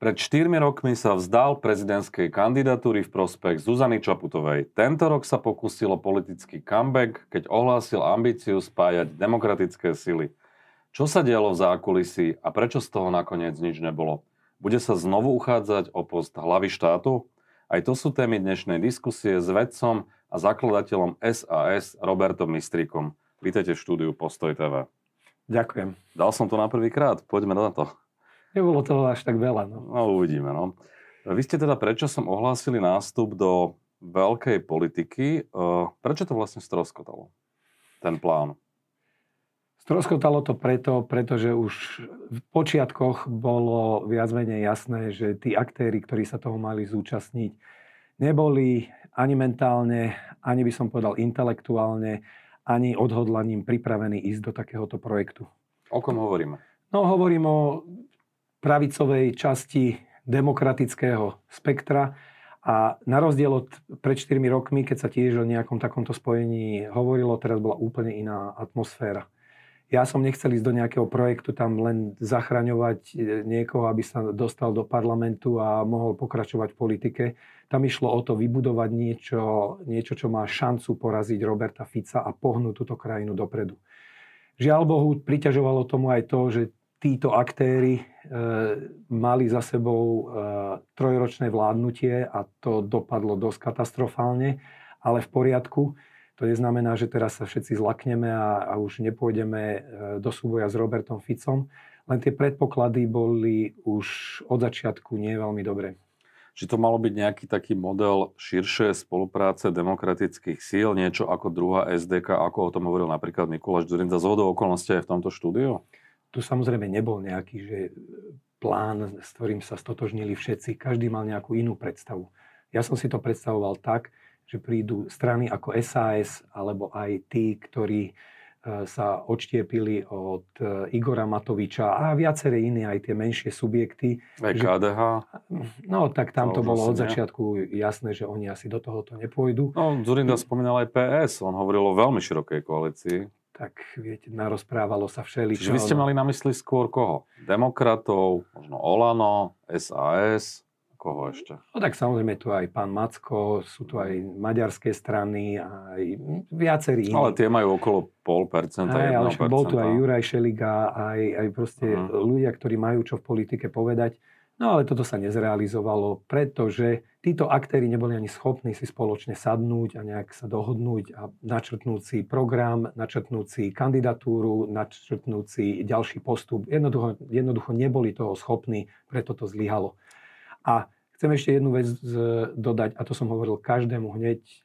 Pred 4 rokmi sa vzdal prezidentskej kandidatúry v prospech Zuzany Čaputovej. Tento rok sa pokúsilo politický comeback, keď ohlásil ambíciu spájať demokratické sily. Čo sa dialo v zákulisí a prečo z toho nakoniec nič nebolo? Bude sa znovu uchádzať o post hlavy štátu? Aj to sú témy dnešnej diskusie s vedcom a zakladateľom SAS Robertom Mistríkom. Vítejte v štúdiu Postoj TV. Ďakujem. Dal som to na prvýkrát, poďme na to. Nebolo toho až tak veľa. No. no uvidíme. No. Vy ste teda prečo som ohlásili nástup do veľkej politiky. Prečo to vlastne stroskotalo, ten plán? Stroskotalo to preto, pretože už v počiatkoch bolo viac menej jasné, že tí aktéry, ktorí sa toho mali zúčastniť, neboli ani mentálne, ani by som povedal intelektuálne, ani odhodlaním pripravení ísť do takéhoto projektu. O kom hovoríme? No, hovorím o pravicovej časti demokratického spektra a na rozdiel od pred 4 rokmi, keď sa tiež o nejakom takomto spojení hovorilo, teraz bola úplne iná atmosféra. Ja som nechcel ísť do nejakého projektu tam len zachraňovať e, niekoho, aby sa dostal do parlamentu a mohol pokračovať v politike. Tam išlo o to vybudovať niečo, niečo čo má šancu poraziť Roberta Fica a pohnúť túto krajinu dopredu. Žiaľ Bohu, priťažovalo tomu aj to, že títo aktéry e, mali za sebou e, trojročné vládnutie a to dopadlo dosť katastrofálne, ale v poriadku. To neznamená, že teraz sa všetci zlakneme a, a už nepôjdeme e, do súboja s Robertom Ficom, len tie predpoklady boli už od začiatku nie veľmi dobré. Či to malo byť nejaký taký model širšie spolupráce demokratických síl, niečo ako druhá SDK, ako o tom hovoril napríklad Mikuláš Zurinda z hodou okolností aj v tomto štúdiu? Tu samozrejme nebol nejaký že plán, s ktorým sa stotožnili všetci. Každý mal nejakú inú predstavu. Ja som si to predstavoval tak, že prídu strany ako SAS alebo aj tí, ktorí e, sa odštiepili od e, Igora Matoviča a viaceré iné, aj tie menšie subjekty. Aj KDH? no, tak tam to bolo od začiatku jasné, že oni asi do tohoto nepôjdu. No, Zurinda spomínal aj PS, on hovoril o veľmi širokej koalícii tak viete, narozprávalo sa všeli. Čiže vy ste mali na mysli skôr koho? Demokratov, možno Olano, SAS, koho ešte? No tak samozrejme tu aj pán Macko, sú tu aj maďarské strany, aj viacerí iní. Ale tie majú okolo pol percenta, aj, ale bol tu aj Juraj Šeliga, aj, aj proste uh-huh. ľudia, ktorí majú čo v politike povedať. No ale toto sa nezrealizovalo, pretože títo aktéry neboli ani schopní si spoločne sadnúť a nejak sa dohodnúť a načrtnúť si program, načrtnúť si kandidatúru, načrtnúť si ďalší postup. Jednoducho, jednoducho neboli toho schopní, preto to zlyhalo. A chcem ešte jednu vec dodať, a to som hovoril každému hneď e,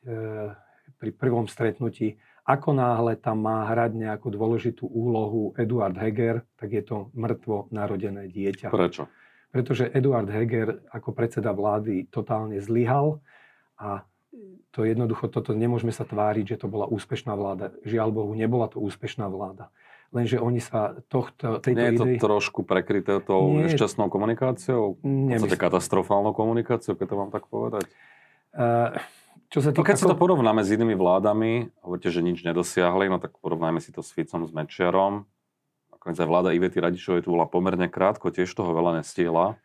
pri prvom stretnutí. Ako náhle tam má hrať nejakú dôležitú úlohu Eduard Heger, tak je to mŕtvo narodené dieťa. Prečo? Pretože Eduard Heger ako predseda vlády totálne zlyhal a to jednoducho, toto nemôžeme sa tváriť, že to bola úspešná vláda. Žiaľ Bohu, nebola to úspešná vláda. Lenže oni sa tohto, tejto Nie je to idei... trošku prekryté tou Nie... nešťastnou komunikáciou? Podstate katastrofálnou komunikáciou, keď to mám tak povedať? Uh, čo sa týka... No keď si to porovnáme s inými vládami, hovoríte, že nič nedosiahli, no tak porovnajme si to s Ficom, s Mečiarom. Nakoniec aj vláda Ivety Radičovej tu bola pomerne krátko, tiež toho veľa nestihla.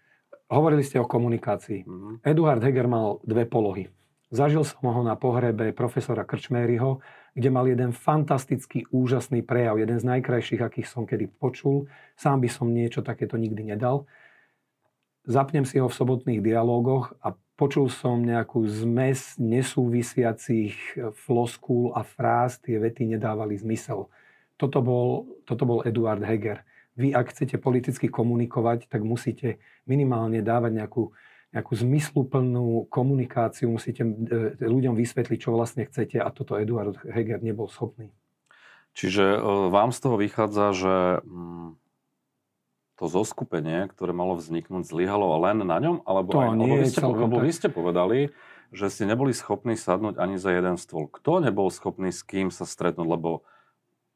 Hovorili ste o komunikácii. Mm-hmm. Eduard Heger mal dve polohy. Zažil som ho na pohrebe profesora Krčméryho, kde mal jeden fantastický, úžasný prejav, jeden z najkrajších, akých som kedy počul. Sám by som niečo takéto nikdy nedal. Zapnem si ho v sobotných dialógoch a počul som nejakú zmes nesúvisiacich floskúl a fráz, tie vety nedávali zmysel. Toto bol, toto bol Eduard Heger. Vy, ak chcete politicky komunikovať, tak musíte minimálne dávať nejakú, nejakú zmysluplnú komunikáciu, musíte e, ľuďom vysvetliť, čo vlastne chcete a toto Eduard Heger nebol schopný. Čiže e, vám z toho vychádza, že mm, to zoskupenie, ktoré malo vzniknúť, zlyhalo len na ňom? Alebo, to aj, nie lebo, vy ste, lebo vy ste povedali, že ste neboli schopní sadnúť ani za jeden stôl. Kto nebol schopný s kým sa stretnúť? Lebo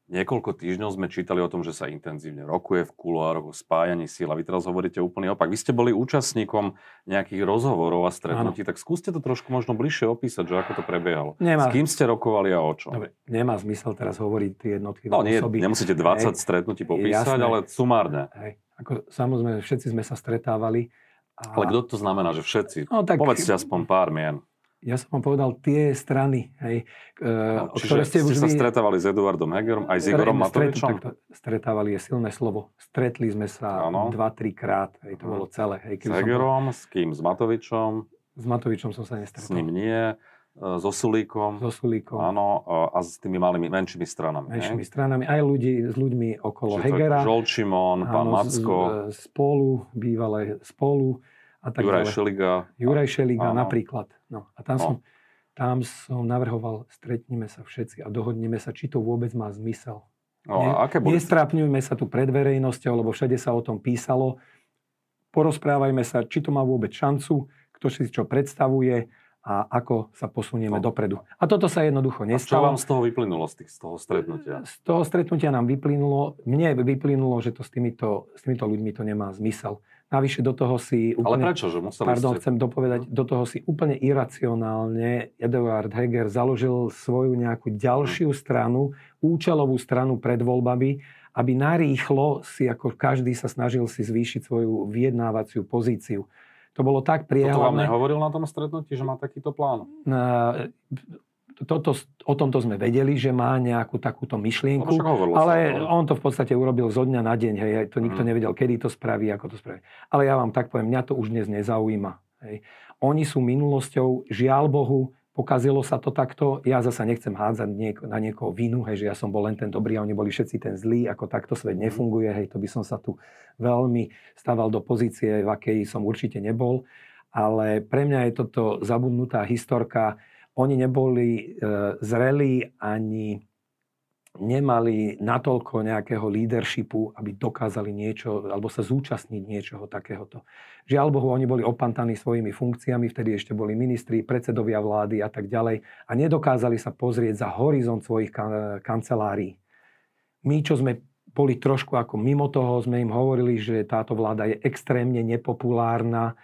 Niekoľko týždňov sme čítali o tom, že sa intenzívne rokuje v kuloároch o spájaní síl a vy teraz hovoríte úplný opak. Vy ste boli účastníkom nejakých rozhovorov a stretnutí, ano. tak skúste to trošku možno bližšie opísať, že ako to prebiehalo. Nemá. S kým ste rokovali a o čo? Dobre, nemá zmysel teraz hovoriť tie jednotlivé no, nie, osoby. Nemusíte 20 Hej. stretnutí popísať, Jasné. ale sumárne. Hej. Ako, samozrejme, všetci sme sa stretávali A... Ale kto to znamená, že všetci? No, tak... Povedzte aspoň pár mien. Ja som vám povedal tie strany, hej, no, ktoré ste, už ste vy... sa stretávali s Eduardom Hegerom, aj s Igorom Matovičom? Stret, stretávali je silné slovo. Stretli sme sa ano. dva, tri krát, hej, to bolo celé. Hej, s Hegerom, som... s kým? S Matovičom? S Matovičom som sa nestretol. S ním nie. E, so Sulíkom. So Sulíkom. Áno, a s tými malými, menšími stranami. Menšími stranami, aj ľudí, s ľuďmi okolo Čiže Hegera. Žolčimon, pán Macko. Spolu, bývalé spolu a tak Juraj Šeliga. Juraj Šeliga áno. napríklad. No, a tam, no. som, tam som navrhoval, stretnime sa všetci a dohodneme sa, či to vôbec má zmysel. No, a aké boli... Nestrápňujme sa tu pred verejnosťou, lebo všade sa o tom písalo. Porozprávajme sa, či to má vôbec šancu, kto si čo predstavuje a ako sa posunieme no. dopredu. A toto sa jednoducho nestalo. A čo vám z toho vyplynulo, z, tých, z toho stretnutia? Z toho stretnutia nám vyplynulo, mne vyplynulo, že to s týmito, s týmito ľuďmi to nemá zmysel. Navyše do toho si úplne... Ale prečo? Že museli pardon, ste... chcem dopovedať, do toho si úplne iracionálne Eduard Heger založil svoju nejakú ďalšiu hmm. stranu, účelovú stranu pred voľbami, aby narýchlo si, ako každý sa snažil si zvýšiť svoju vyjednávaciu pozíciu. To bolo tak priehľadné. Toto vám nehovoril na tom stretnutí, že má takýto plán? Toto, o tomto sme vedeli, že má nejakú takúto myšlienku, no, ale sa, on to v podstate urobil zo dňa na deň. Hej, to nikto hmm. nevedel, kedy to spraví, ako to spraví. Ale ja vám tak poviem, mňa to už dnes nezaujíma. Hej. Oni sú minulosťou, žiaľ Bohu, pokazilo sa to takto. Ja zasa nechcem hádzať nieko, na niekoho vinu, hej, že ja som bol len ten dobrý a oni boli všetci ten zlý, ako takto svet mhm. nefunguje, hej, to by som sa tu veľmi stával do pozície, v akej som určite nebol. Ale pre mňa je toto zabudnutá historka. Oni neboli e, zrelí ani nemali natoľko nejakého leadershipu, aby dokázali niečo, alebo sa zúčastniť niečoho takéhoto. Žiaľ Bohu, oni boli opantaní svojimi funkciami, vtedy ešte boli ministri, predsedovia vlády a tak ďalej a nedokázali sa pozrieť za horizont svojich kancelárií. My, čo sme boli trošku ako mimo toho, sme im hovorili, že táto vláda je extrémne nepopulárna,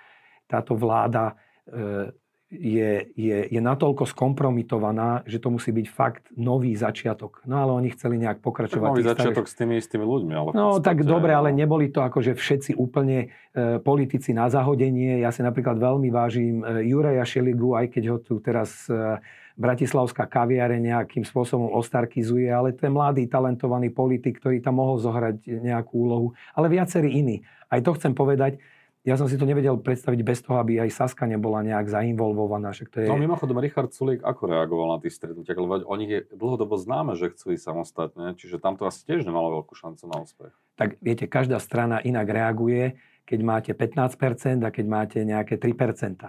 táto vláda e, je, je, je natoľko skompromitovaná, že to musí byť fakt nový začiatok. No ale oni chceli nejak pokračovať. Tak nový začiatok starých... s tými istými ľuďmi. Ale no podstate, tak dobre, ale neboli to akože všetci úplne e, politici na zahodenie. Ja si napríklad veľmi vážim e, Juraja Šeligu, aj keď ho tu teraz e, Bratislavská kaviare nejakým spôsobom ostarkizuje, ale to je mladý, talentovaný politik, ktorý tam mohol zohrať nejakú úlohu. Ale viacerí iní. Aj to chcem povedať, ja som si to nevedel predstaviť bez toho, aby aj Saska nebola nejak zainvolvovaná. Však to je... No mimochodom, Richard Sulík ako reagoval na tých stretnutiach? Lebo o nich je dlhodobo známe, že chcú ísť samostatne, čiže tam to asi tiež nemalo veľkú šancu na úspech. Tak viete, každá strana inak reaguje, keď máte 15% a keď máte nejaké 3%.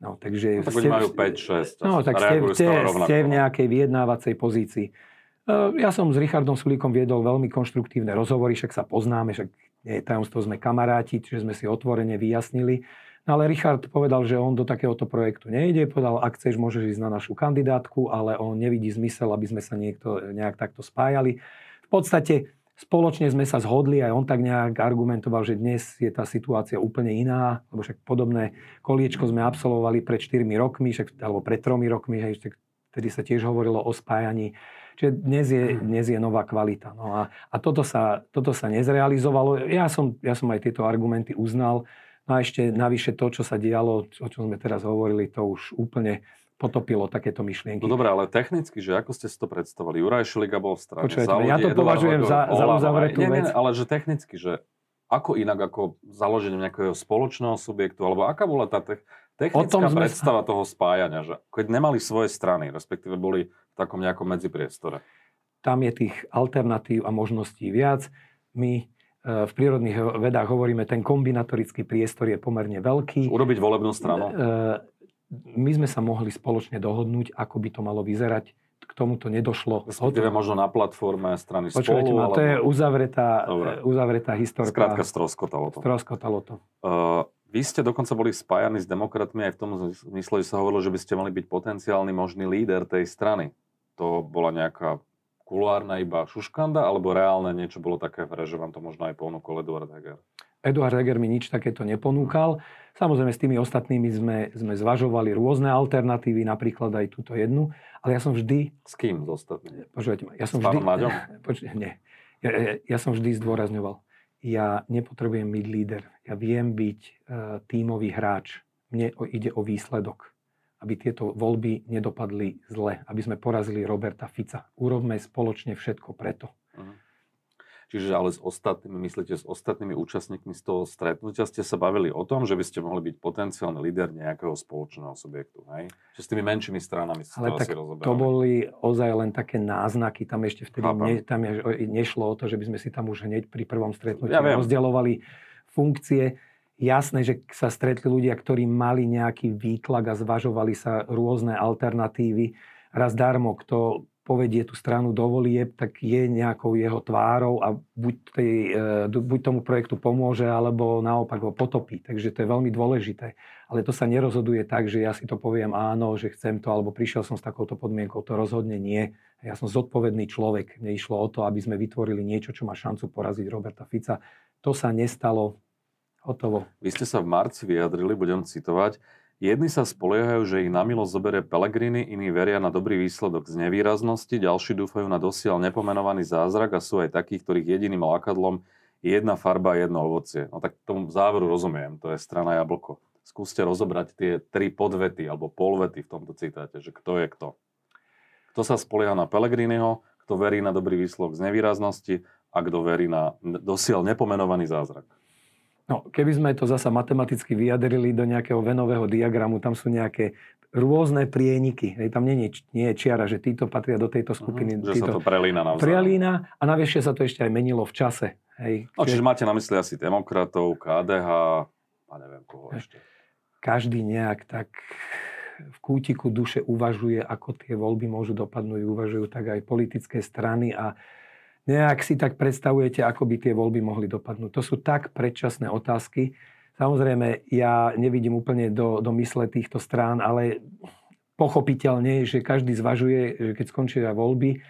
No, takže no, tak ste, majú 5-6. No, tak ste, ste, ste v nejakej vyjednávacej pozícii. E, ja som s Richardom Sulíkom viedol veľmi konštruktívne rozhovory, však sa poznáme, však nie tajomstvo, sme kamaráti, čiže sme si otvorene vyjasnili. No ale Richard povedal, že on do takéhoto projektu nejde. Povedal, ak chceš, môžeš ísť na našu kandidátku, ale on nevidí zmysel, aby sme sa niekto, nejak takto spájali. V podstate spoločne sme sa zhodli, aj on tak nejak argumentoval, že dnes je tá situácia úplne iná, lebo však podobné koliečko sme absolvovali pred 4 rokmi, však, alebo pred 3 rokmi, hej, vtedy sa tiež hovorilo o spájaní Čiže dnes je, hmm. dnes je nová kvalita. No a, a toto, sa, toto sa nezrealizovalo. Ja som, ja som aj tieto argumenty uznal. No a ešte navyše to, čo sa dialo, o čom sme teraz hovorili, to už úplne potopilo takéto myšlienky. No dobré, ale technicky, že ako ste si to predstavovali? Juraj Šeliga bol v strane. Počujete, za ľudí, ja to Eduard považujem za, za uzavretú vec. Nie, ale že technicky, že ako inak ako založenie nejakého spoločného subjektu, alebo aká bola tá te- technická predstava sme... toho spájania, že keď nemali svoje strany, respektíve boli v takom nejakom medzipriestore. Tam je tých alternatív a možností viac. My e, v prírodných vedách hovoríme, ten kombinatorický priestor je pomerne veľký. Urobiť volebnú stranu? E, my sme sa mohli spoločne dohodnúť, ako by to malo vyzerať. K tomuto nedošlo. Respektíve možno na platforme strany Počujete spolu. Ma, to je uzavretá, uzavretá historka. Skrátka stroskotalo to. Stroskotalo to. Uh, vy ste dokonca boli spájani s demokratmi aj v tom zmysle, že sa hovorilo, že by ste mali byť potenciálny možný líder tej strany to bola nejaká kulárna iba šuškanda, alebo reálne niečo bolo také že vám to možno aj ponúkol Eduard Heger? Eduard Heger mi nič takéto neponúkal. Samozrejme s tými ostatnými sme, sme zvažovali rôzne alternatívy, napríklad aj túto jednu, ale ja som vždy... S kým z ostatnými? Počujete ma, ja som s vždy... Počujete, nie. Ja, ja, ja som vždy zdôrazňoval. Ja nepotrebujem byť líder. Ja viem byť e, tímový hráč. Mne ide o výsledok. Aby tieto voľby nedopadli zle. Aby sme porazili Roberta Fica. Urobme spoločne všetko preto. Uh-huh. Čiže ale s ostatnými, myslíte, s ostatnými účastníkmi z toho stretnutia ste sa bavili o tom, že by ste mohli byť potenciálny líder nejakého spoločného subjektu, hej? Že s tými menšími stranami ste ale to tak asi rozoberali. to boli ozaj len také náznaky, tam ešte vtedy ne, tam je, nešlo o to, že by sme si tam už hneď pri prvom stretnutí ja rozdielovali funkcie. Jasné, že sa stretli ľudia, ktorí mali nejaký výtlak a zvažovali sa rôzne alternatívy. Raz darmo, kto povedie tú stranu do volieb, tak je nejakou jeho tvárou a buď, tej, e, buď tomu projektu pomôže, alebo naopak ho potopí. Takže to je veľmi dôležité. Ale to sa nerozhoduje tak, že ja si to poviem áno, že chcem to, alebo prišiel som s takouto podmienkou. To rozhodne nie. Ja som zodpovedný človek. Mne išlo o to, aby sme vytvorili niečo, čo má šancu poraziť Roberta Fica. To sa nestalo. Hotovo. Vy ste sa v marci vyjadrili, budem citovať, Jedni sa spoliehajú, že ich na milosť zoberie Pelegrini, iní veria na dobrý výsledok z nevýraznosti, ďalší dúfajú na dosiaľ nepomenovaný zázrak a sú aj takí, ktorých jediným lákadlom je jedna farba a jedno ovocie. No tak tomu záveru rozumiem, to je strana jablko. Skúste rozobrať tie tri podvety alebo polvety v tomto citáte, že kto je kto. Kto sa spolieha na Pelegriniho, kto verí na dobrý výsledok z nevýraznosti a kto verí na dosiaľ nepomenovaný zázrak. No, keby sme to zasa matematicky vyjadrili do nejakého venového diagramu, tam sú nejaké rôzne prieniky. Hej, tam nie, je, nie je čiara, že títo patria do tejto skupiny. Uh-huh, že títo, sa to prelína navzájom. Prelína a navyše sa to ešte aj menilo v čase. Hej, no, čiže máte na mysli asi demokratov, KDH a neviem koho ešte. Každý nejak tak v kútiku duše uvažuje, ako tie voľby môžu dopadnúť. Uvažujú tak aj politické strany a nejak si tak predstavujete, ako by tie voľby mohli dopadnúť. To sú tak predčasné otázky. Samozrejme, ja nevidím úplne do, do mysle týchto strán, ale pochopiteľne, že každý zvažuje, že keď skončia voľby,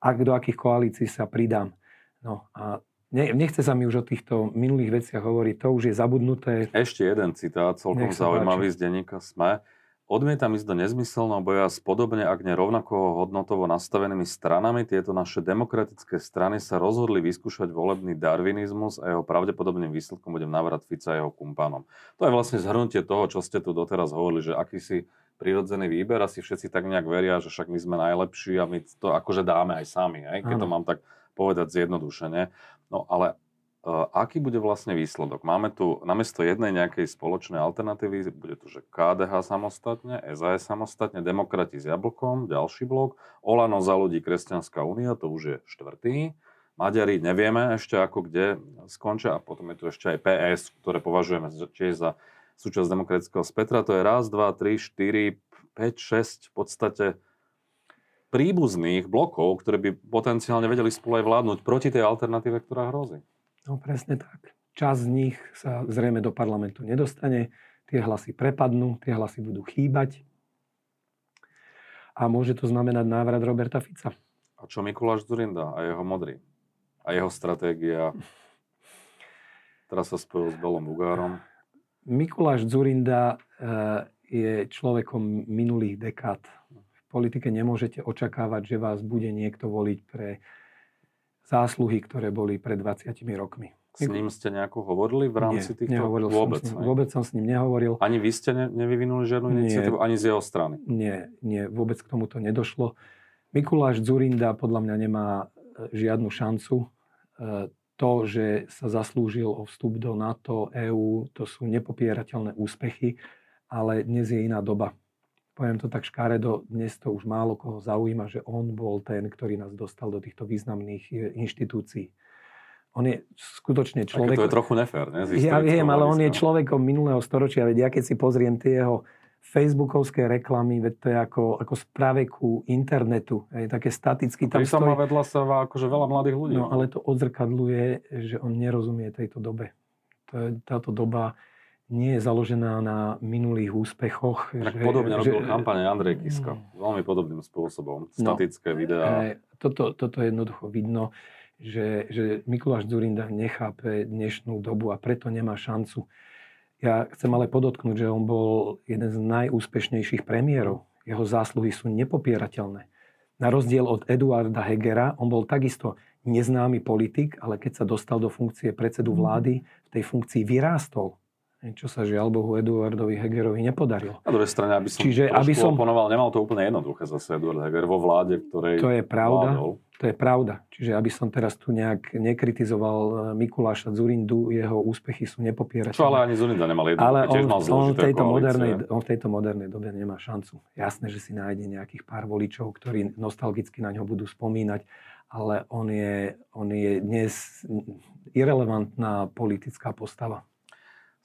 ak do akých koalícií sa pridám. No a nechce sa mi už o týchto minulých veciach hovoriť, to už je zabudnuté. Ešte jeden citát, celkom zaujímavý z denníka SME. Odmietam ísť do nezmyselného boja s podobne, ak ne rovnako hodnotovo nastavenými stranami. Tieto naše demokratické strany sa rozhodli vyskúšať volebný darwinizmus a jeho pravdepodobným výsledkom bude navrat Fica a jeho kumpánom. To je vlastne zhrnutie toho, čo ste tu doteraz hovorili, že akýsi prirodzený výber, asi všetci tak nejak veria, že však my sme najlepší a my to akože dáme aj sami, aj? keď to mám tak povedať zjednodušene. No ale aký bude vlastne výsledok? Máme tu namiesto jednej nejakej spoločnej alternatívy, bude tu, že KDH samostatne, SAS samostatne, Demokrati s Jablkom, ďalší blok, Olano za ľudí, Kresťanská únia, to už je štvrtý. Maďari nevieme ešte ako kde skončia a potom je tu ešte aj PS, ktoré považujeme tiež za súčasť demokratického spektra. To je raz, dva, tri, štyri, 5, 6 v podstate príbuzných blokov, ktoré by potenciálne vedeli spolu aj vládnuť proti tej alternatíve, ktorá hrozí. No presne tak. Čas z nich sa zrejme do parlamentu nedostane, tie hlasy prepadnú, tie hlasy budú chýbať a môže to znamenať návrat Roberta Fica. A čo Mikuláš Zurinda a jeho modrý? A jeho stratégia? Teraz sa spojil s Belom Bugárom. Mikuláš Zurinda eh, je človekom minulých dekád. V politike nemôžete očakávať, že vás bude niekto voliť pre zásluhy, ktoré boli pred 20 rokmi. S ním ste nejako hovorili v rámci Nie, týchto? Nehovoril vôbec, som s ním, vôbec som s ním nehovoril. Ani vy ste ne, nevyvinuli žiadnu iniciatívu, ani z jeho strany? Nie, nie, vôbec k tomuto nedošlo. Mikuláš Zurinda podľa mňa nemá e, žiadnu šancu. E, to, že sa zaslúžil o vstup do NATO, EÚ, to sú nepopierateľné úspechy, ale dnes je iná doba poviem to tak škaredo, dnes to už málo koho zaujíma, že on bol ten, ktorý nás dostal do týchto významných e, inštitúcií. On je skutočne človek... To je trochu nefér, ne? Ja viem, ale on je človekom minulého storočia. Veď ja keď si pozriem tie jeho facebookovské reklamy, veď to je ako, ako z praveku internetu. Je také staticky tam stojí. Tam vedľa sa akože veľa mladých ľudí. No ale to odzrkadluje, že on nerozumie tejto dobe. To je, táto doba nie je založená na minulých úspechoch. Tak že, podobne že, robil kampane Andrej Kiska. Mm. Veľmi podobným spôsobom. No, Statické no, videá. Toto, toto jednoducho vidno, že, že Mikuláš Zurinda nechápe dnešnú dobu a preto nemá šancu. Ja chcem ale podotknúť, že on bol jeden z najúspešnejších premiérov. Jeho zásluhy sú nepopierateľné. Na rozdiel od Eduarda Hegera, on bol takisto neznámy politik, ale keď sa dostal do funkcie predsedu vlády, v tej funkcii vyrástol čo sa žiaľ Bohu Eduardovi Hegerovi nepodarilo. Na druhej strane, aby som Čiže, aby som oponoval, nemal to úplne jednoduché zase Eduard Heger vo vláde, ktorej To je pravda. Vládol. To je pravda. Čiže aby som teraz tu nejak nekritizoval eh, Mikuláša Zurindu, jeho úspechy sú nepopierateľné. Čo ale ani Zurinda nemal jednoduché, ale on, tiež mal on, v tejto modernej, on v tejto modernej dobe nemá šancu. Jasné, že si nájde nejakých pár voličov, ktorí nostalgicky na ňo budú spomínať, ale on je, on je dnes irrelevantná politická postava.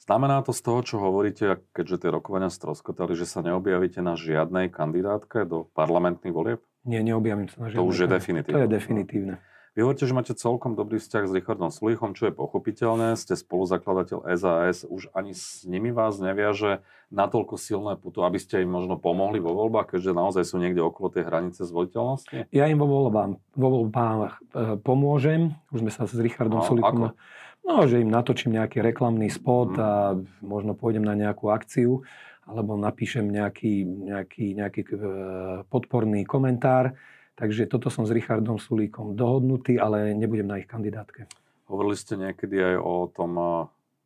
Znamená to z toho, čo hovoríte, keďže tie rokovania stroskotali, že sa neobjavíte na žiadnej kandidátke do parlamentných volieb? Nie, neobjavím sa na žiadnej. To už je definitívne. To je definitívne. Vy hovoríte, že máte celkom dobrý vzťah s Richardom Sulichom, čo je pochopiteľné. Ste spoluzakladateľ SAS, už ani s nimi vás neviaže natoľko silné puto, aby ste im možno pomohli vo voľbách, keďže naozaj sú niekde okolo tej hranice zvoliteľnosti? Ja im vo voľbách, vo voľbách e, pomôžem. Už sme sa s Richardom no, Sulichom... Ako? No, že im natočím nejaký reklamný spot a možno pôjdem na nejakú akciu alebo napíšem nejaký, nejaký, nejaký e, podporný komentár. Takže toto som s Richardom Sulíkom dohodnutý, ale nebudem na ich kandidátke. Hovorili ste niekedy aj o tom e,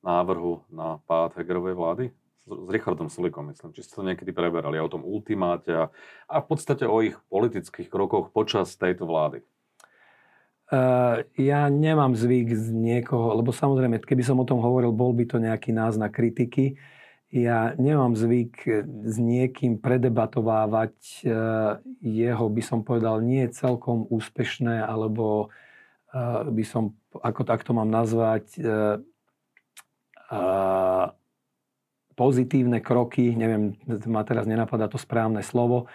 návrhu na pád Hegerovej vlády? S Richardom Sulíkom, myslím. Či ste to niekedy preberali o tom ultimáte a, a v podstate o ich politických krokoch počas tejto vlády? Uh, ja nemám zvyk z niekoho, lebo samozrejme, keby som o tom hovoril, bol by to nejaký náznak kritiky. Ja nemám zvyk s niekým predebatovávať uh, jeho, by som povedal, nie celkom úspešné, alebo by som, ako takto mám nazvať, pozitívne kroky, neviem, ma teraz nenapadá to správne slovo,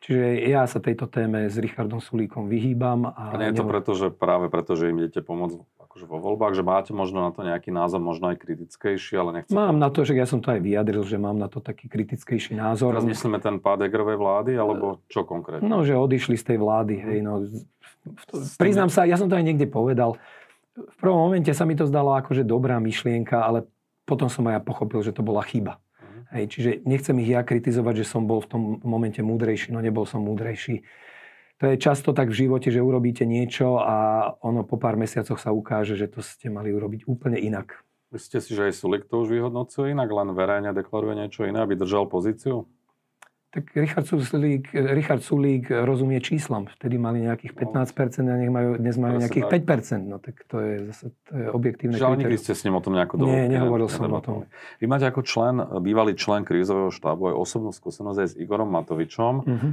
Čiže ja sa tejto téme s Richardom Sulíkom vyhýbam. A, a nie je to preto, že práve preto, že im idete pomôcť akože vo voľbách, že máte možno na to nejaký názor, možno aj kritickejší, ale nechcem... Mám na to, že ja som to aj vyjadril, že mám na to taký kritickejší názor. Teraz myslíme ten pád Egrovej vlády, alebo čo konkrétne? No, že odišli z tej vlády. Hej, no, priznám sa, ja som to aj niekde povedal. V prvom momente sa mi to zdalo akože dobrá myšlienka, ale potom som aj ja pochopil, že to bola chyba. Hej, čiže nechcem ich ja kritizovať, že som bol v tom momente múdrejší, no nebol som múdrejší. To je často tak v živote, že urobíte niečo a ono po pár mesiacoch sa ukáže, že to ste mali urobiť úplne inak. Myslíte si, že aj Sulik to už vyhodnocuje inak, len verejne deklaruje niečo iné, aby držal pozíciu? Tak Richard Sulík, Richard Sulík rozumie číslam. Vtedy mali nejakých 15% a nech majú, dnes majú nejakých 5%. No tak to je zase to je objektívne Žiaľ, nikdy ste s ním o tom nejako dlho. Nie, nehovoril som o tom. Vy máte ako člen, bývalý člen krízového štábu aj osobnú skúsenosť aj s Igorom Matovičom. Uh-huh.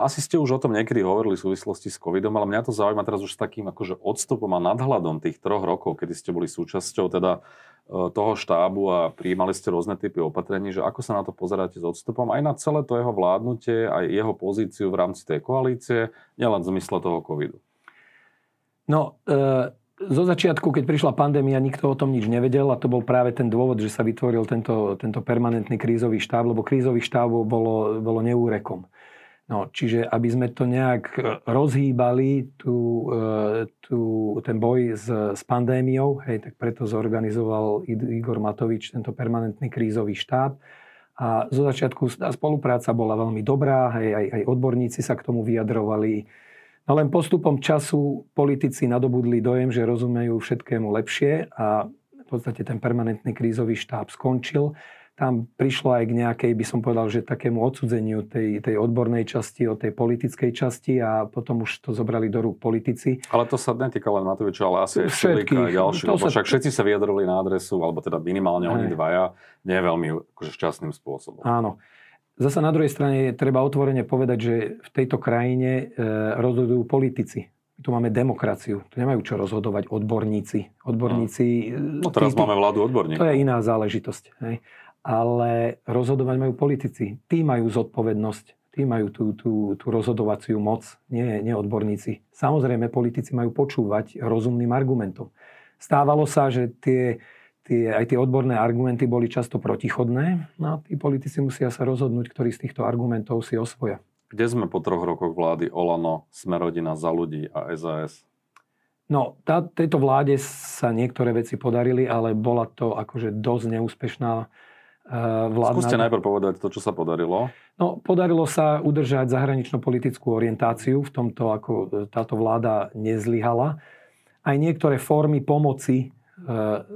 Asi ste už o tom niekedy hovorili v súvislosti s covidom, ale mňa to zaujíma teraz už s takým akože odstupom a nadhľadom tých troch rokov, kedy ste boli súčasťou teda E, toho štábu a prijímali ste rôzne typy opatrení, že ako sa na to pozeráte s odstupom aj na celé to jeho vládnutie, aj jeho pozíciu v rámci tej koalície, nielen v zmysle toho covidu. No, e, zo začiatku, keď prišla pandémia, nikto o tom nič nevedel a to bol práve ten dôvod, že sa vytvoril tento, tento permanentný krízový štáb, lebo krízový štáb bolo, bolo neúrekom. No, čiže aby sme to nejak rozhýbali, tú, e, tú, ten boj s, s pandémiou, hej, tak preto zorganizoval Igor Matovič tento permanentný krízový štáb. A zo začiatku tá spolupráca bola veľmi dobrá, hej, aj, aj odborníci sa k tomu vyjadrovali. No len postupom času politici nadobudli dojem, že rozumejú všetkému lepšie a v podstate ten permanentný krízový štáb skončil tam prišlo aj k nejakej, by som povedal, že takému odsudzeniu tej, tej odbornej časti od tej politickej časti a potom už to zobrali do rúk politici. Ale to sa netýka len Matoviča, ale asi aj Sulíka a ďalších, sa... však všetci sa vyjadrili na adresu, alebo teda minimálne oni dvaja, nie veľmi akože šťastným spôsobom. Áno. Zasa na druhej strane treba otvorene povedať, že v tejto krajine e, rozhodujú politici. tu máme demokraciu. Tu nemajú čo rozhodovať odborníci. Odborníci... No, no teraz tí, máme vládu odborníkov. To je iná záležitosť. Hej ale rozhodovať majú politici. Tí majú zodpovednosť, tí majú tú, tú, tú rozhodovaciu moc, nie, nie odborníci. Samozrejme, politici majú počúvať rozumným argumentom. Stávalo sa, že tie, tie, aj tie odborné argumenty boli často protichodné no a tí politici musia sa rozhodnúť, ktorý z týchto argumentov si osvoja. Kde sme po troch rokoch vlády Olano, Smerodina, Za ľudí a SAS? No, tá, tejto vláde sa niektoré veci podarili, ale bola to akože dosť neúspešná vládna... Skúste najprv povedať to, čo sa podarilo. No, podarilo sa udržať zahranično-politickú orientáciu. V tomto ako eh, táto vláda nezlyhala. aj niektoré formy pomoci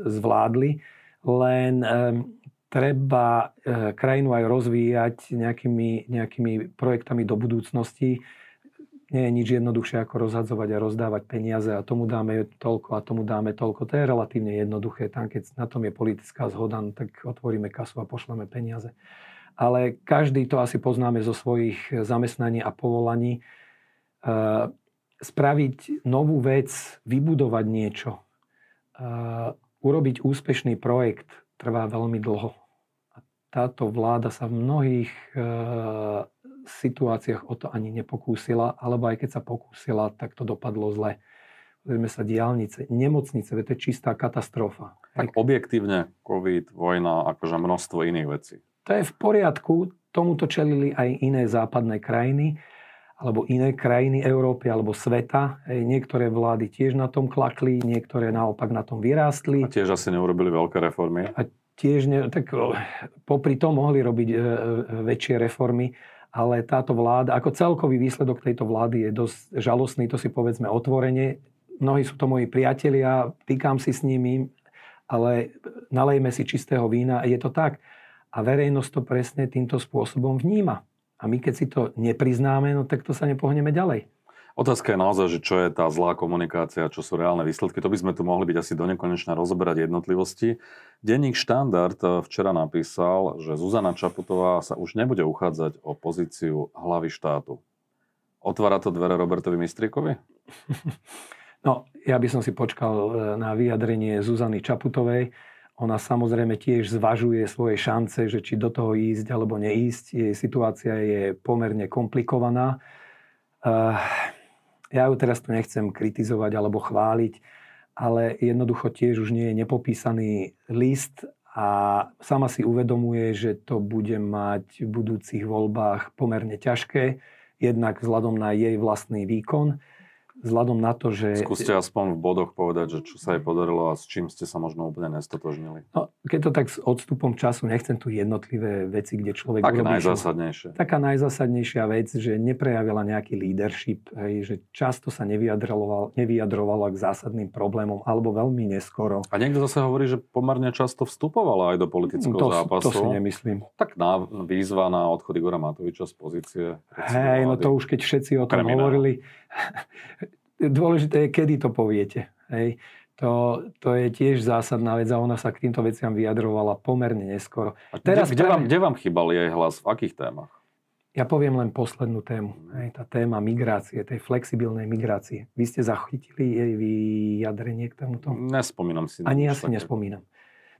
zvládli, len treba krajinu aj rozvíjať nejakými, nejakými projektami do budúcnosti nie je nič jednoduchšie ako rozhadzovať a rozdávať peniaze a tomu dáme toľko a tomu dáme toľko. To je relatívne jednoduché. Tam, keď na tom je politická zhoda, no tak otvoríme kasu a pošleme peniaze. Ale každý to asi poznáme zo svojich zamestnaní a povolaní. Uh, spraviť novú vec, vybudovať niečo, uh, urobiť úspešný projekt trvá veľmi dlho. A táto vláda sa v mnohých uh, situáciách o to ani nepokúsila, alebo aj keď sa pokúsila, tak to dopadlo zle. Pozrieme sa diálnice, nemocnice, to je čistá katastrofa. Tak objektívne COVID, vojna, akože množstvo iných vecí. To je v poriadku, tomuto čelili aj iné západné krajiny, alebo iné krajiny Európy alebo sveta. Niektoré vlády tiež na tom klakli, niektoré naopak na tom vyrástli. A tiež asi neurobili veľké reformy. A tiež ne, tak popri tom mohli robiť e, e, väčšie reformy, ale táto vláda, ako celkový výsledok tejto vlády je dosť žalostný, to si povedzme otvorene. Mnohí sú to moji priatelia, týkam si s nimi, ale nalejme si čistého vína, je to tak. A verejnosť to presne týmto spôsobom vníma. A my keď si to nepriznáme, no tak to sa nepohneme ďalej. Otázka je naozaj, že čo je tá zlá komunikácia, čo sú reálne výsledky. To by sme tu mohli byť asi do nekonečna rozoberať jednotlivosti. Denník Štandard eh, včera napísal, že Zuzana Čaputová sa už nebude uchádzať o pozíciu hlavy štátu. Otvára to dvere Robertovi Mistrikovi? No, ja by som si počkal eh, na vyjadrenie Zuzany Čaputovej. Ona samozrejme tiež zvažuje svoje šance, že či do toho ísť alebo neísť. Jej situácia je pomerne komplikovaná. Uh, ja ju teraz tu nechcem kritizovať alebo chváliť, ale jednoducho tiež už nie je nepopísaný list a sama si uvedomuje, že to bude mať v budúcich voľbách pomerne ťažké, jednak vzhľadom na jej vlastný výkon vzhľadom na to, že... Skúste aspoň v bodoch povedať, že čo sa jej podarilo a s čím ste sa možno úplne nestotožnili. No, keď to tak s odstupom času, nechcem tu jednotlivé veci, kde človek... Taká najzásadnejšia. Taká najzásadnejšia vec, že neprejavila nejaký leadership, hej, že často sa nevyjadrovala, nevyjadrovala k zásadným problémom, alebo veľmi neskoro. A niekto zase hovorí, že pomerne často vstupovala aj do politického to, zápasu. To si nemyslím. Tak na, výzva na odchod Igora Matoviča z pozície... Hej, no to už keď všetci o tom hovorili dôležité je, kedy to poviete. Hej. To, to je tiež zásadná vec a ona sa k týmto veciam vyjadrovala pomerne neskoro. A Teraz kde, kde, vám, kde vám chýbal jej hlas? V akých témach? Ja poviem len poslednú tému. Hej, tá téma migrácie, tej flexibilnej migrácie. Vy ste zachytili jej vyjadrenie k tomuto? Nespomínam si. Ani ja si také. nespomínam.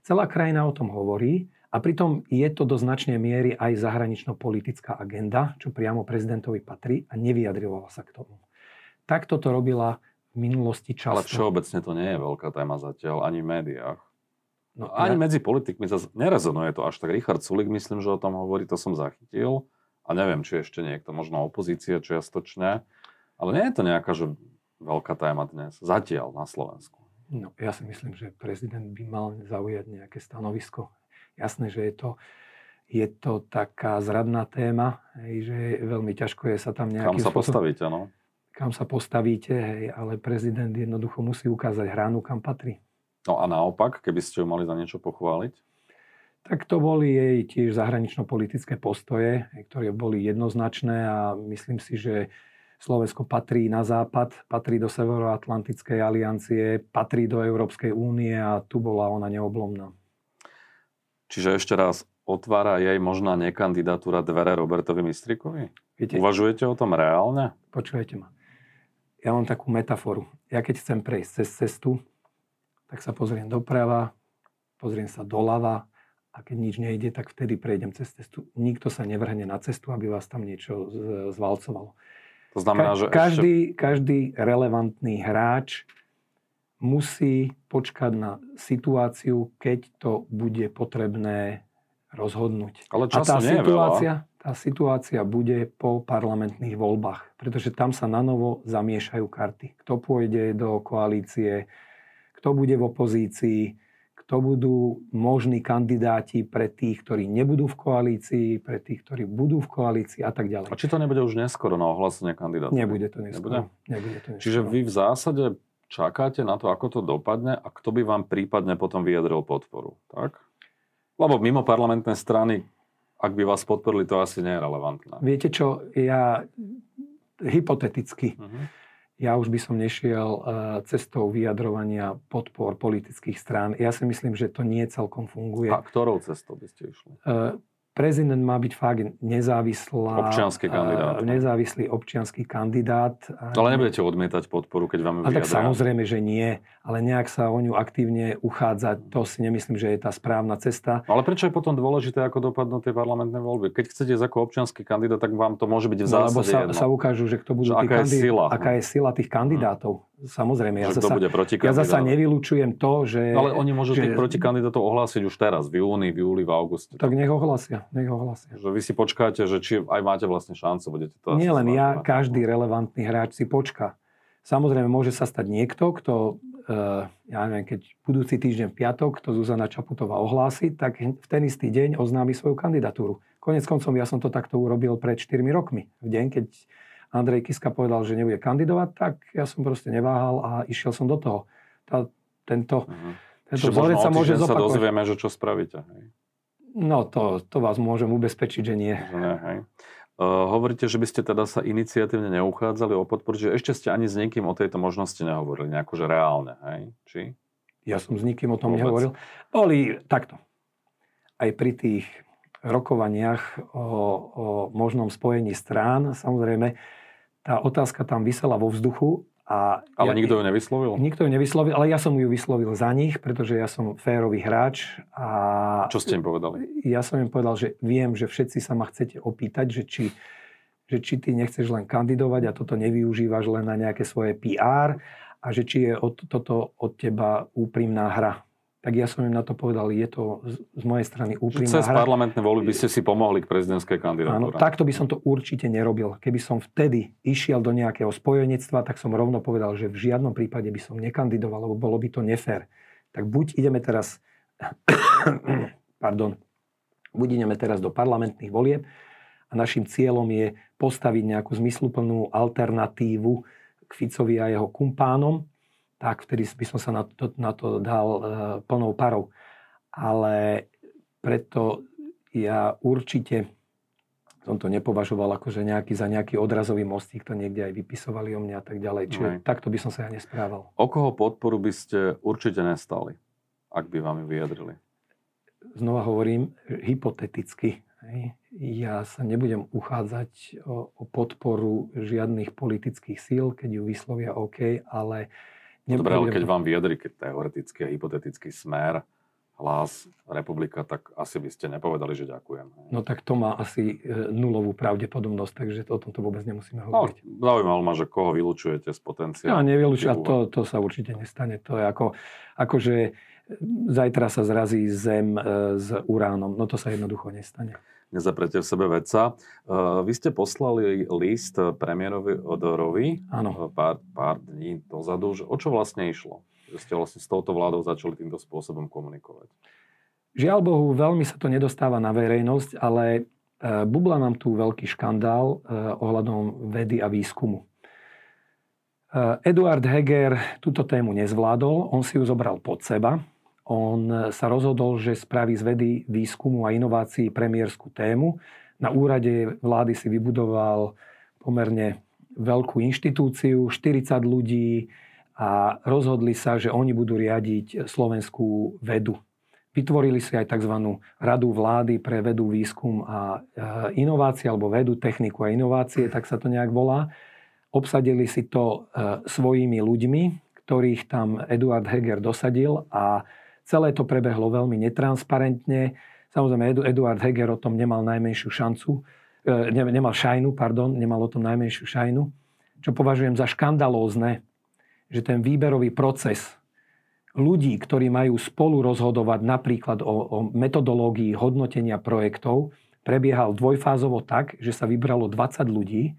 Celá krajina o tom hovorí a pritom je to do značnej miery aj zahranično-politická agenda, čo priamo prezidentovi patrí a nevyjadrovala sa k tomu. Takto to robila v minulosti často. Ale všeobecne to nie je veľká téma zatiaľ, ani v médiách. No, ani ja... medzi politikmi zase nerezonuje to až tak. Richard Sulik, myslím, že o tom hovorí, to som zachytil. A neviem, či ešte niekto, možno opozícia čiastočne. Ale nie je to nejaká že veľká téma dnes. Zatiaľ na Slovensku. No, ja si myslím, že prezident by mal zaujať nejaké stanovisko. Jasné, že je to, je to taká zradná téma, že veľmi ťažko je sa tam nejakým Kam sa spôsobom... postaviť, áno kam sa postavíte, hej, ale prezident jednoducho musí ukázať hránu, kam patrí. No a naopak, keby ste ju mali za niečo pochváliť? Tak to boli jej tiež zahranično-politické postoje, ktoré boli jednoznačné a myslím si, že Slovensko patrí na západ, patrí do Severoatlantickej aliancie, patrí do Európskej únie a tu bola ona neoblomná. Čiže ešte raz, otvára jej možná nekandidatúra dvere Robertovi Mistrikovi? Viete, Uvažujete o tom reálne? Počujete ma ja mám takú metaforu. Ja keď chcem prejsť cez cestu, tak sa pozriem doprava, pozriem sa doľava a keď nič nejde, tak vtedy prejdem cez cestu. Nikto sa nevrhne na cestu, aby vás tam niečo zvalcovalo. To znamená, že každý, ešte... každý relevantný hráč musí počkať na situáciu, keď to bude potrebné rozhodnúť. Ale času a tá nie situácia, je veľa tá situácia bude po parlamentných voľbách, pretože tam sa na novo zamiešajú karty. Kto pôjde do koalície, kto bude v opozícii, kto budú možní kandidáti pre tých, ktorí nebudú v koalícii, pre tých, ktorí budú v koalícii a tak ďalej. A či to nebude už neskoro na ohlásenie kandidátov? Nebude to neskoro. Nebude? Nebude to neskoro. Čiže vy v zásade čakáte na to, ako to dopadne a kto by vám prípadne potom vyjadril podporu. Tak? Lebo mimo parlamentné strany, ak by vás podporili, to asi nie je relevantné. Viete čo, ja hypoteticky, uh-huh. ja už by som nešiel uh, cestou vyjadrovania podpor politických strán. Ja si myslím, že to nie celkom funguje. A ktorou cestou by ste išli? Uh, prezident má byť fakt nezávislá... Občianský kandidát. Nezávislý občianský kandidát. Ale nebudete odmietať podporu, keď vám ju tak samozrejme, že nie. Ale nejak sa o ňu aktívne uchádzať, to si nemyslím, že je tá správna cesta. Ale prečo je potom dôležité, ako dopadnú tie parlamentné voľby? Keď chcete ako občianský kandidát, tak vám to môže byť v zásade no, lebo sa, jedno. sa ukážu, že kto budú že tí aká kandidát, je sila. aká je sila tých kandidátov. Hmm. Samozrejme, ja zasa, bude ja zasa nevylučujem to, že... Ale oni môžu že, tých protikandidátov ohlásiť už teraz, v júni, v júli, v auguste. Tak nech ohlásia, nech ohlásia. Že vy si počkáte, že či aj máte vlastne šancu, budete to... Nie len ja, každý relevantný hráč si počká. Samozrejme, môže sa stať niekto, kto, uh, ja neviem, keď budúci týždeň v piatok, to Zuzana Čaputová ohlási, tak v ten istý deň oznámi svoju kandidatúru. Konec koncom ja som to takto urobil pred 4 rokmi. V deň, keď Andrej Kiska povedal, že nebude kandidovať, tak ja som proste neváhal a išiel som do toho. Tá, tento uh-huh. tento vzorec sa môže zopakovať. sa dozvieme, že čo spravíte. Hej. No to, to vás môžem ubezpečiť, že nie. Že nie hej. Uh, hovoríte, že by ste teda sa iniciatívne neuchádzali o podporu, že ešte ste ani s nikým o tejto možnosti nehovorili, nejako, že reálne, hej? Či? Ja som s nikým o tom Vôbec. nehovoril. Boli takto. Aj pri tých rokovaniach o, o možnom spojení strán, samozrejme, tá otázka tam vysela vo vzduchu. A ale ja, nikto ju nevyslovil? Nikto ju nevyslovil, ale ja som ju vyslovil za nich, pretože ja som férový hráč. A Čo ste im povedali? Ja som im povedal, že viem, že všetci sa ma chcete opýtať, že či, že či ty nechceš len kandidovať a toto nevyužívaš len na nejaké svoje PR a že či je od, toto od teba úprimná hra tak ja som im na to povedal, je to z, mojej strany úprimná Cez hra. parlamentné voľby by ste si pomohli k prezidentskej kandidatúre. Áno, takto by som to určite nerobil. Keby som vtedy išiel do nejakého spojenectva, tak som rovno povedal, že v žiadnom prípade by som nekandidoval, lebo bolo by to nefér. Tak buď ideme teraz, pardon, buď ideme teraz do parlamentných volieb a našim cieľom je postaviť nejakú zmysluplnú alternatívu k Ficovi a jeho kumpánom, tak vtedy by som sa na to, na to dal uh, plnou parou. Ale preto ja určite som to nepovažoval ako že nejaký, za nejaký odrazový mostík, to niekde aj vypisovali o mňa a tak ďalej. Čiže aj. takto by som sa ja nesprával. O koho podporu by ste určite nestali, ak by vám ju vyjadrili? Znova hovorím, hypoteticky. Hej. Ja sa nebudem uchádzať o, o podporu žiadnych politických síl, keď ju vyslovia OK, ale Dobre, ale keď vám vyjadri keď teoretický a hypotetický smer, hlas, republika, tak asi by ste nepovedali, že ďakujem. No tak to má asi e, nulovú pravdepodobnosť, takže o tomto vôbec nemusíme no, hovoriť. No, zaujímalo ma, že koho vylúčujete z potenciálu. No, nevylučujem, to, to sa určite nestane. To je ako, ako že zajtra sa zrazí zem e, s uránom. No to sa jednoducho nestane nezaprete v sebe vedca. Uh, vy ste poslali list premiérovi Odorovi uh, pár, pár dní dozadu. O čo vlastne išlo? Že ste vlastne s touto vládou začali týmto spôsobom komunikovať. Žiaľ Bohu, veľmi sa to nedostáva na verejnosť, ale bubla nám tu veľký škandál ohľadom vedy a výskumu. Eduard Heger túto tému nezvládol, on si ju zobral pod seba on sa rozhodol, že spraví z vedy, výskumu a inovácií premiérskú tému. Na úrade vlády si vybudoval pomerne veľkú inštitúciu, 40 ľudí a rozhodli sa, že oni budú riadiť slovenskú vedu. Vytvorili si aj tzv. radu vlády pre vedu, výskum a inovácie, alebo vedu, techniku a inovácie, tak sa to nejak volá. Obsadili si to e, svojimi ľuďmi, ktorých tam Eduard Heger dosadil a Celé to prebehlo veľmi netransparentne. Samozrejme, Eduard Heger o tom nemal najmenšiu šancu, e, nemal šajnu, pardon, nemal o tom najmenšiu šajnu. Čo považujem za škandalózne, že ten výberový proces ľudí, ktorí majú spolu rozhodovať napríklad o, o metodológii hodnotenia projektov, prebiehal dvojfázovo tak, že sa vybralo 20 ľudí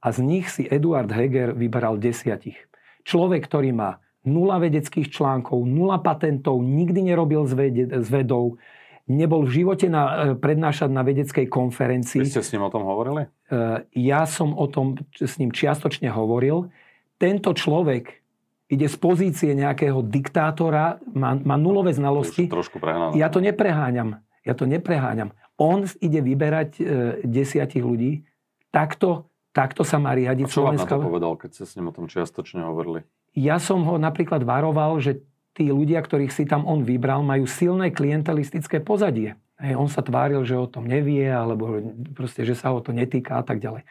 a z nich si Eduard Heger vyberal desiatich. Človek, ktorý má nula vedeckých článkov, nula patentov, nikdy nerobil s, vede, s vedou, nebol v živote na, e, prednášať na vedeckej konferencii. Vy ste s ním o tom hovorili? E, ja som o tom s ním čiastočne hovoril. Tento človek ide z pozície nejakého diktátora, má, má nulové znalosti. To trošku prehnané. Ja to nepreháňam. Ja to nepreháňam. On ide vyberať e, desiatich ľudí. Takto, takto sa má riadiť A čo vám na to povedal, keď ste s ním o tom čiastočne hovorili? Ja som ho napríklad varoval, že tí ľudia, ktorých si tam on vybral, majú silné klientelistické pozadie. Hej, on sa tváril, že o tom nevie, alebo proste, že sa ho to netýka a tak ďalej.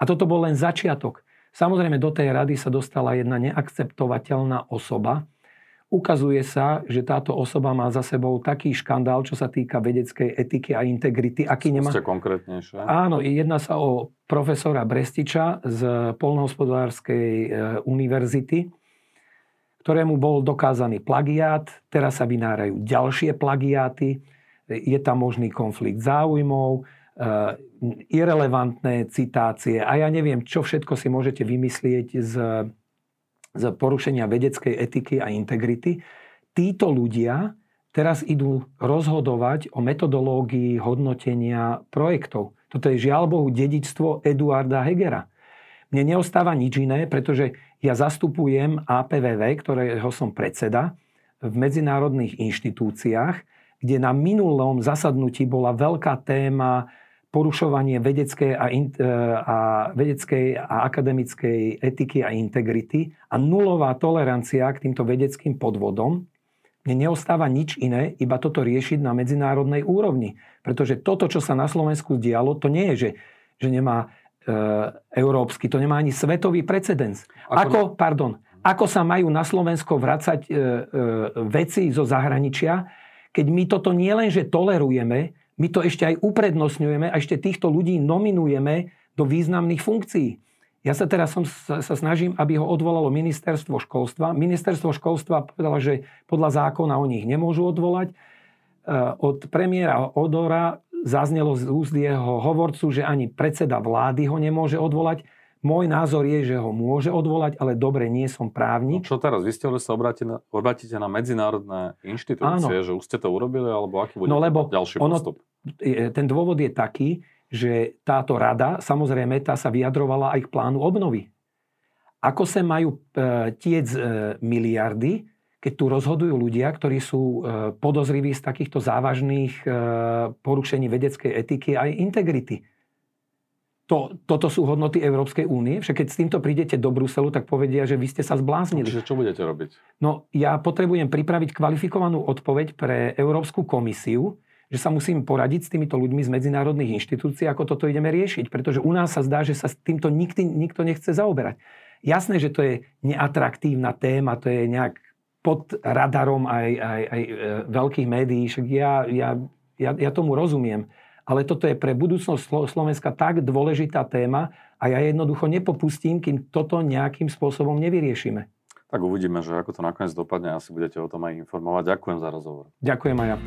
A toto bol len začiatok. Samozrejme, do tej rady sa dostala jedna neakceptovateľná osoba. Ukazuje sa, že táto osoba má za sebou taký škandál, čo sa týka vedeckej etiky a integrity, aký nemá... Ste konkrétnejšie? Áno, jedná sa o profesora Brestiča z Polnohospodárskej e, univerzity, ktorému bol dokázaný plagiát. Teraz sa vynárajú ďalšie plagiáty. Je tam možný konflikt záujmov, e, irrelevantné citácie a ja neviem, čo všetko si môžete vymyslieť z, z porušenia vedeckej etiky a integrity. Títo ľudia teraz idú rozhodovať o metodológii hodnotenia projektov. Toto je žiaľ Bohu dedičstvo Eduarda Hegera. Mne neostáva nič iné, pretože ja zastupujem APVV, ktorého som predseda v medzinárodných inštitúciách, kde na minulom zasadnutí bola veľká téma porušovanie vedeckej a, in, a, vedeckej a akademickej etiky a integrity a nulová tolerancia k týmto vedeckým podvodom, mne neostáva nič iné, iba toto riešiť na medzinárodnej úrovni. Pretože toto, čo sa na Slovensku dialo, to nie je, že, že nemá e, európsky, to nemá ani svetový precedens. Ako, ako, pardon, ako sa majú na Slovensko vracať e, e, veci zo zahraničia, keď my toto nielenže tolerujeme, my to ešte aj uprednostňujeme a ešte týchto ľudí nominujeme do významných funkcií. Ja sa teraz som, sa, sa snažím, aby ho odvolalo ministerstvo školstva. Ministerstvo školstva povedalo, že podľa zákona o nich nemôžu odvolať. E, od premiéra Odora zaznelo z úst jeho hovorcu, že ani predseda vlády ho nemôže odvolať. Môj názor je, že ho môže odvolať, ale dobre, nie som právnik. No čo teraz? Vy ste že sa obrátíte na, obrátíte na medzinárodné inštitúcie, Áno. že už ste to urobili, alebo aký bude no, lebo ďalší ono, postup? Ten dôvod je taký, že táto rada, samozrejme, tá sa vyjadrovala aj k plánu obnovy. Ako sa majú e, tiec e, miliardy, keď tu rozhodujú ľudia, ktorí sú e, podozriví z takýchto závažných porušení vedeckej etiky a integrity to, toto sú hodnoty Európskej únie. Však keď s týmto prídete do Bruselu, tak povedia, že vy ste sa zbláznili. Čiže čo budete robiť? No, ja potrebujem pripraviť kvalifikovanú odpoveď pre Európsku komisiu, že sa musím poradiť s týmito ľuďmi z medzinárodných inštitúcií, ako toto ideme riešiť. Pretože u nás sa zdá, že sa s týmto nikdy, nikto nechce zaoberať. Jasné, že to je neatraktívna téma, to je nejak pod radarom aj, aj, aj e, veľkých médií. Však ja, ja, ja, ja tomu rozumiem ale toto je pre budúcnosť Slovenska tak dôležitá téma a ja jednoducho nepopustím, kým toto nejakým spôsobom nevyriešime. Tak uvidíme, že ako to nakoniec dopadne, asi budete o tom aj informovať. Ďakujem za rozhovor. Ďakujem aj ja.